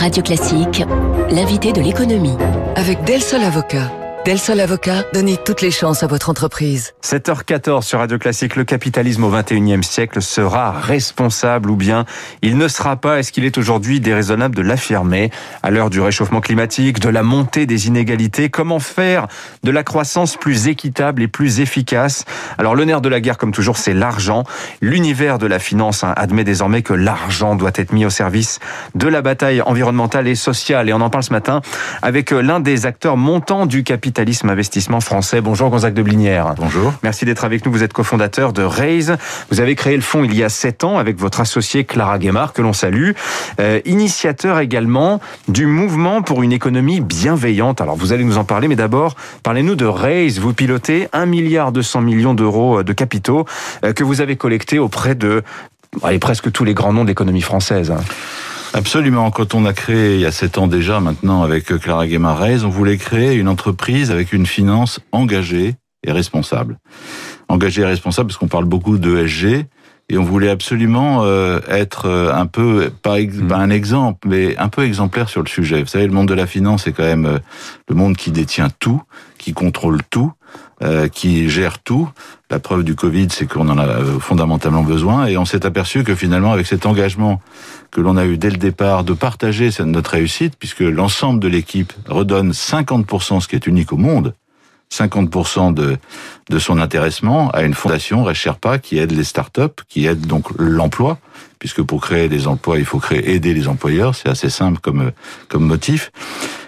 Radio Classique, l'invité de l'économie. Avec Del Sol Avocat. Del Sol Avocat, donnez toutes les chances à votre entreprise. 7h14 sur Radio Classique, le capitalisme au 21e siècle sera responsable ou bien il ne sera pas Est-ce qu'il est aujourd'hui déraisonnable de l'affirmer? À l'heure du réchauffement climatique, de la montée des inégalités, comment faire de la croissance plus équitable et plus efficace? Alors le nerf de la guerre, comme toujours, c'est l'argent. L'univers de la finance hein, admet désormais que l'argent doit être mis au service de la bataille environnementale et sociale. Et on en parle ce matin avec euh, l'un des acteurs montants du capitalisme capitalisme investissement français. Bonjour Gonzague de Blinière. Bonjour. Merci d'être avec nous. Vous êtes cofondateur de Raise. Vous avez créé le fonds il y a sept ans avec votre associé Clara Guémard, que l'on salue. Euh, initiateur également du mouvement pour une économie bienveillante. Alors vous allez nous en parler, mais d'abord, parlez-nous de Raise. Vous pilotez 1 milliard 200 millions d'euros de capitaux euh, que vous avez collectés auprès de allez, presque tous les grands noms de l'économie française. Absolument. Quand on a créé il y a sept ans déjà maintenant avec Clara Guémarez, on voulait créer une entreprise avec une finance engagée et responsable. Engagée et responsable parce qu'on parle beaucoup d'ESG et on voulait absolument euh, être euh, un peu mmh. pas, un exemple mais un peu exemplaire sur le sujet. Vous savez le monde de la finance c'est quand même euh, le monde qui détient tout, qui contrôle tout euh, qui gère tout. La preuve du Covid, c'est qu'on en a fondamentalement besoin, et on s'est aperçu que finalement, avec cet engagement que l'on a eu dès le départ de partager notre réussite, puisque l'ensemble de l'équipe redonne 50%, ce qui est unique au monde, 50% de, de son intéressement à une fondation, Resherpa, qui aide les startups, qui aide donc l'emploi, puisque pour créer des emplois, il faut créer, aider les employeurs, c'est assez simple comme, comme motif.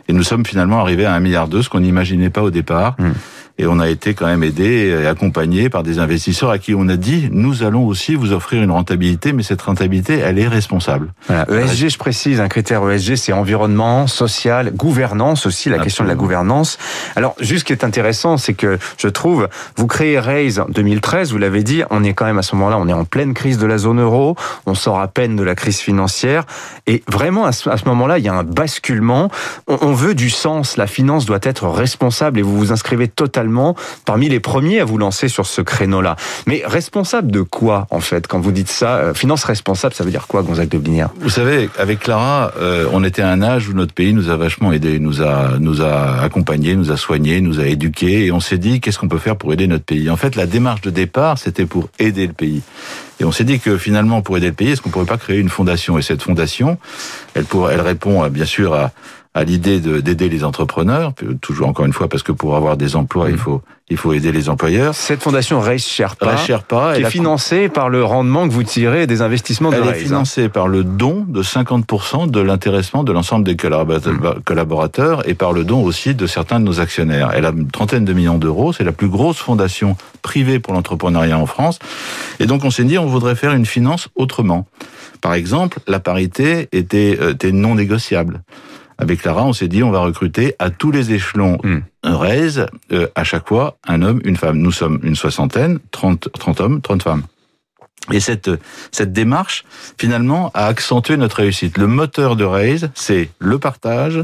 Et nous sommes finalement arrivés à un milliard d'euros, ce qu'on n'imaginait pas au départ. Mmh. Et on a été quand même aidé et accompagné par des investisseurs à qui on a dit, nous allons aussi vous offrir une rentabilité, mais cette rentabilité, elle est responsable. Voilà. ESG, je précise, un critère ESG, c'est environnement, social, gouvernance aussi, la question de la gouvernance. Alors, juste ce qui est intéressant, c'est que je trouve, vous créez Raise en 2013, vous l'avez dit, on est quand même à ce moment-là, on est en pleine crise de la zone euro, on sort à peine de la crise financière, et vraiment à ce, moment-là, il y a un basculement. On veut du sens, la finance doit être responsable, et vous vous inscrivez totalement parmi les premiers à vous lancer sur ce créneau-là. Mais responsable de quoi, en fait, quand vous dites ça euh, Finance responsable, ça veut dire quoi, Gonzague de Blinière Vous savez, avec Clara, euh, on était à un âge où notre pays nous a vachement aidé, nous a, nous a accompagnés, nous a soignés, nous a éduqués, et on s'est dit, qu'est-ce qu'on peut faire pour aider notre pays? En fait, la démarche de départ, c'était pour aider le pays. Et on s'est dit que finalement, pour aider le pays, est-ce qu'on pourrait pas créer une fondation? Et cette fondation, elle, pour, elle répond bien sûr à, à l'idée d'aider les entrepreneurs, toujours encore une fois parce que pour avoir des emplois, il mm. faut il faut aider les employeurs. Cette fondation Race Sherpa, Sherpa est financée par le rendement que vous tirez des investissements de Elle est hein. financée par le don de 50% de l'intéressement de l'ensemble des mm. collaborateurs et par le don aussi de certains de nos actionnaires. Elle a une trentaine de millions d'euros, c'est la plus grosse fondation privée pour l'entrepreneuriat en France. Et donc on s'est dit on voudrait faire une finance autrement. Par exemple, la parité était, euh, était non négociable avec Clara, on s'est dit on va recruter à tous les échelons hmm. Raise, euh, à chaque fois un homme, une femme. Nous sommes une soixantaine, 30, 30 hommes, 30 femmes. Et cette, cette démarche, finalement, a accentué notre réussite. Le moteur de Raise, c'est le partage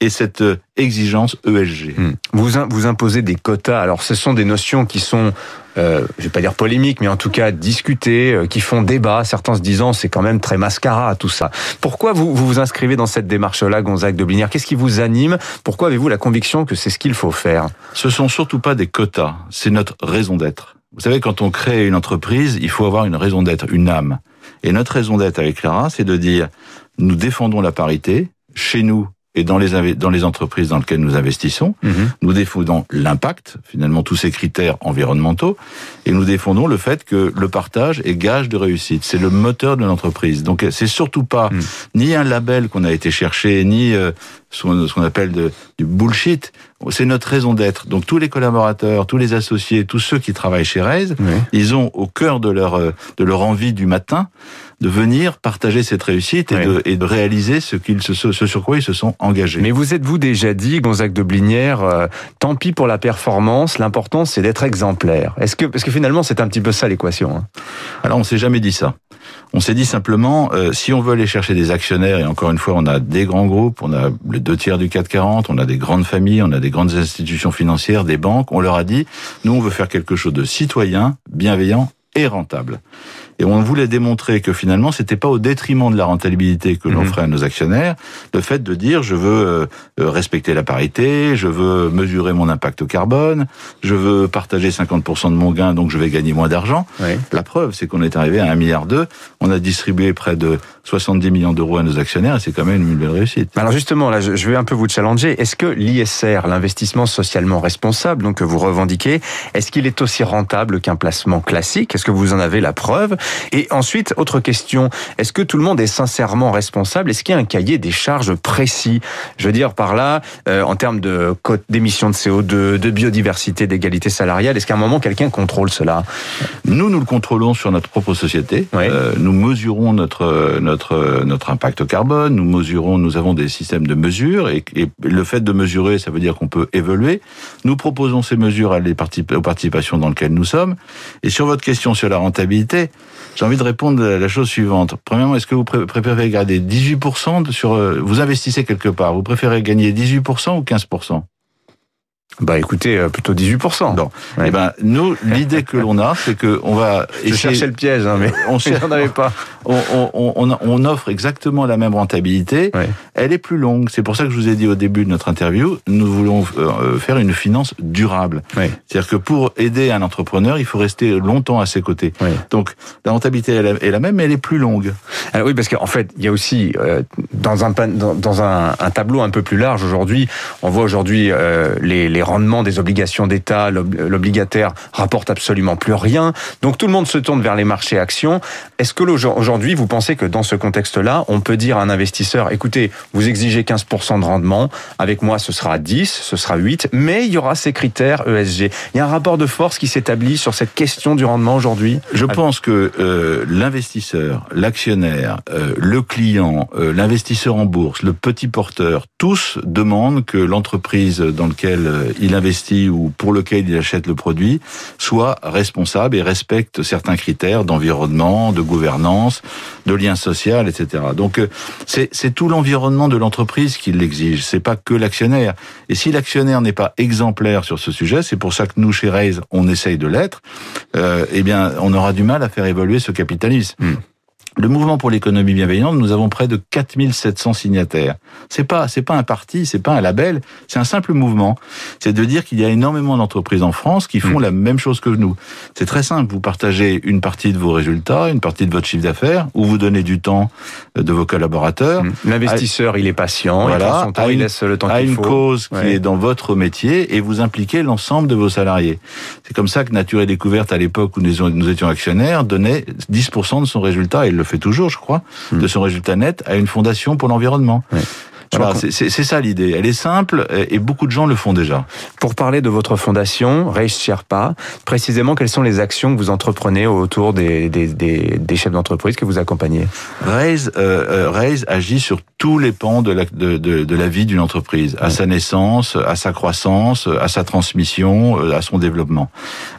et cette exigence ESG. Hmm. Vous, vous imposez des quotas. Alors, ce sont des notions qui sont euh, je vais pas dire polémique, mais en tout cas discuter, euh, qui font débat. Certains se disant c'est quand même très mascara tout ça. Pourquoi vous vous, vous inscrivez dans cette démarche-là, Gonzague de Blinière? Qu'est-ce qui vous anime? Pourquoi avez-vous la conviction que c'est ce qu'il faut faire? Ce sont surtout pas des quotas, c'est notre raison d'être. Vous savez, quand on crée une entreprise, il faut avoir une raison d'être, une âme. Et notre raison d'être avec Clara, c'est de dire nous défendons la parité chez nous et dans les, dans les entreprises dans lesquelles nous investissons. Mhm. Nous défendons l'impact, finalement tous ces critères environnementaux, et nous défendons le fait que le partage est gage de réussite. C'est le moteur de l'entreprise. Donc c'est surtout pas mhm. ni un label qu'on a été chercher, ni euh, ce qu'on appelle de, du bullshit. C'est notre raison d'être. Donc tous les collaborateurs, tous les associés, tous ceux qui travaillent chez Raise, ils ont au cœur de leur euh, de leur envie du matin de venir partager cette réussite et, de, et de réaliser ce, qu'ils ce, ce sur quoi ils se sont engagés. Mais vous êtes-vous déjà dit, Gonzague de Blinière, euh, tant pis pour la performance, l'important c'est d'être exemplaire. Est-ce que parce que finalement c'est un petit peu ça l'équation. Hein? Alors on s'est jamais dit ça. On s'est dit simplement, euh, si on veut aller chercher des actionnaires, et encore une fois, on a des grands groupes, on a les deux tiers du 440, on a des grandes familles, on a des grandes institutions financières, des banques, on leur a dit, nous on veut faire quelque chose de citoyen, bienveillant et rentable. Et on voulait démontrer que finalement, c'était pas au détriment de la rentabilité que l'on Mhm. ferait à nos actionnaires, le fait de dire je veux euh, euh, respecter la parité, je veux mesurer mon impact au carbone, je veux partager 50% de mon gain, donc je vais gagner moins d'argent. Oui. La preuve, c'est qu'on est arrivé à 1,2 milliard. On a distribué près de 70 millions d'euros à nos actionnaires et c'est quand même une belle réussite. Alors justement, là, je je vais un peu vous challenger. Est-ce que l'ISR, l'investissement socialement responsable, donc que vous revendiquez, est-ce qu'il est aussi rentable qu'un placement classique? Est-ce que vous en avez la preuve? Et ensuite, autre question, est-ce que tout le monde est sincèrement responsable? Est-ce qu'il y a un cahier des charges précis? Je veux dire par là, euh, en termes de cote d'émissions de CO2, de biodiversité, d'égalité salariale, est-ce qu'à un moment quelqu'un contrôle cela? Nous, nous le contrôlons sur notre propre société. Oui. Euh, nous mesurons notre notre notre impact carbone. Nous mesurons. Nous avons des systèmes de mesure et, et le fait de mesurer, ça veut dire qu'on peut évoluer. Nous proposons ces mesures à les particip- aux participations dans lesquelles nous sommes. Et sur votre question sur la rentabilité, j'ai envie de répondre à la chose suivante. Premièrement, est-ce que vous pré- préférez garder 18% de- sur euh, vous investissez quelque part, vous préférez gagner 18% ou 15% Bah écoutez, euh, plutôt 18%. Non. Ouais. Eh ben nous, l'idée que l'on a, c'est que on va Je cherchais le piège, hein, mais on n'en avais pas. on, on, on, on offre exactement la même rentabilité. Ouais. Elle est plus longue. C'est pour ça que je vous ai dit au début de notre interview, nous voulons euh, faire une finance durable. Ouais. C'est-à-dire que pour aider un entrepreneur, il faut rester longtemps à ses côtés. Donc la rentabilité elle est la même, mais elle est plus longue. Alors oui, parce qu'en fait, il y a aussi euh, dans un dans, dans un, un tableau un peu plus large aujourd'hui, on voit aujourd'hui euh, les, les rendements des obligations d'État, l'ob- l'obligataire rapporte absolument plus rien. Donc tout le monde se tourne vers les marchés actions. Est-ce que aujourd'hui, vous pensez que dans ce contexte-là, on peut dire à un investisseur, écoutez, vous exigez 15% de rendement, avec moi ce sera 10, ce sera 8, mais il y aura ces critères ESG. Il y a un rapport de force qui s'établit sur cette question du rendement aujourd'hui? Je pense que euh, l'investisseur, l'actionnaire, euh, le client, euh, l'investisseur en bourse, le petit porteur, tous demandent que l'entreprise dans laquelle il investit ou pour lequel il achète le produit soit responsable et respecte certains critères d'environnement, de gouvernance, de lien social, etc. Donc euh, c'est tout l'environnement de l'entreprise qui l'exige. C'est pas que l'actionnaire. Et si l'actionnaire n'est pas exemplaire sur ce sujet, c'est pour ça que nous chez Raise on essaye de l'être. Euh, eh bien, on aura du mal à faire évoluer ce capitalisme. Hmm. Le mouvement pour l'économie bienveillante, nous avons près de 4700 signataires. C'est pas, c'est pas un parti, c'est pas un label, c'est un simple mouvement. C'est de dire qu'il y a énormément d'entreprises en France qui font Mm. la même chose que nous. C'est très simple. Vous partagez une partie de vos résultats, une partie de votre chiffre d'affaires, ou vous donnez du temps euh, de vos collaborateurs L'investisseur, il est patient, il Voilà, prend son temps, à il une- laisse le temps à qu'il une faut. cause qui Ouais. est dans votre métier et vous impliquez l'ensemble de vos salariés. C'est comme ça que Nature et Découverte, à l'époque où nous étions actionnaires, donnait 10% de son résultat, et il le fait toujours, je crois, Hmm. de son résultat net à une fondation pour l'environnement. Ouais. Voilà, c'est ça l'idée. Elle est simple et beaucoup de gens le font déjà. Pour parler de votre fondation, Reich Sherpa, précisément, quelles sont les actions que vous entreprenez autour des, des, des, des chefs d'entreprise que vous accompagnez Raise, euh, euh, agit sur tous les pans de la, de, de, de la vie d'une entreprise, à sa naissance, à sa croissance, à sa transmission, euh, à son développement,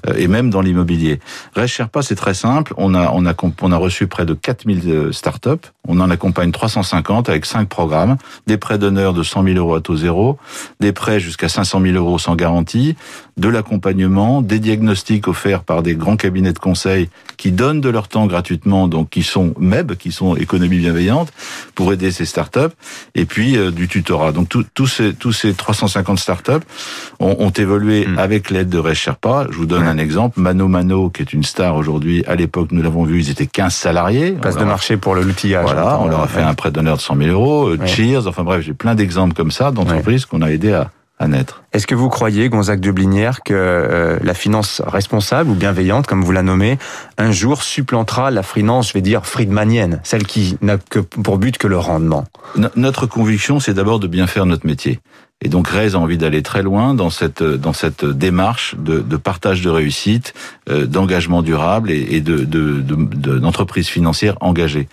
euh, et même dans l'immobilier. Raise Sherpa, c'est très simple. On a, on a, on a reçu près de 4000 euh, startups. On en accompagne 350 avec cinq programmes, des prêts d'honneur de 100 000 euros à taux zéro, des prêts jusqu'à 500 000 euros sans garantie, de l'accompagnement, des diagnostics offerts par des grands cabinets de conseil qui donnent de leur temps gratuitement, donc qui sont MEB, qui sont économie bienveillante, pour aider ces startups, et puis euh, du tutorat. Donc tous ces, tous ces 350 startups ont, ont évolué Mm. avec l'aide de Ray Sherpa. Je vous donne un exemple. Mano Mano, qui est une star aujourd'hui, à l'époque, nous l'avons vu, ils étaient 15 salariés. Place de leur a- marché pour le l'outillage. Voilà, j'entends. on leur a fait Ouais. un prêt d'honneur de 100 000 euros, euh, Ouais. Cheers, enfin bref, j'ai plein d'exemples comme ça d'entreprises qu'on a aidé à, à naître. Est-ce que vous croyez, Gonzague de Blinière, que euh, la finance responsable ou bienveillante, comme vous la nommez, un jour supplantera la finance, je vais dire, friedmanienne, celle qui n'a que pour but que le rendement? No- Notre conviction, c'est d'abord de bien faire notre métier. Et donc Rez a envie d'aller très loin dans cette dans cette démarche de, de partage de réussite, euh, d'engagement durable et, et de de- de- de- d'entreprise financière engagée.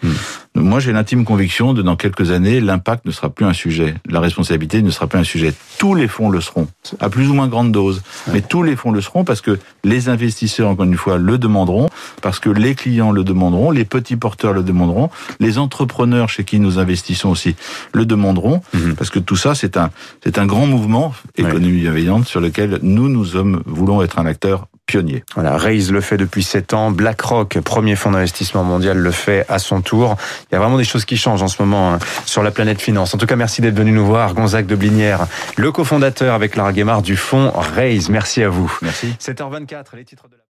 Moi, j'ai l'intime conviction de dans quelques années, l'impact ne sera plus un sujet, la responsabilité ne sera plus un sujet. Tous les fonds le seront, à plus ou moins grande dose, mais tous les fonds le seront parce que les investisseurs, encore une fois, le demanderont, parce que les clients le demanderont, les petits porteurs le demanderont, les entrepreneurs chez qui nous investissons aussi le demanderont, Mhm. parce que tout ça, c'est un, c'est un grand mouvement économie bienveillante sur lequel nous, nous sommes, voulons être un acteur pionnier. Voilà, Raise le fait depuis 7 ans, BlackRock, premier fonds d'investissement mondial, le fait à son tour. Il y a vraiment des choses qui changent en ce moment hein, sur la planète finance. En tout cas, merci d'être venu nous voir, Gonzague de Blinière, le cofondateur avec Lara Guémard du fonds Raise. Merci à vous. Merci. 7h24, les titres de la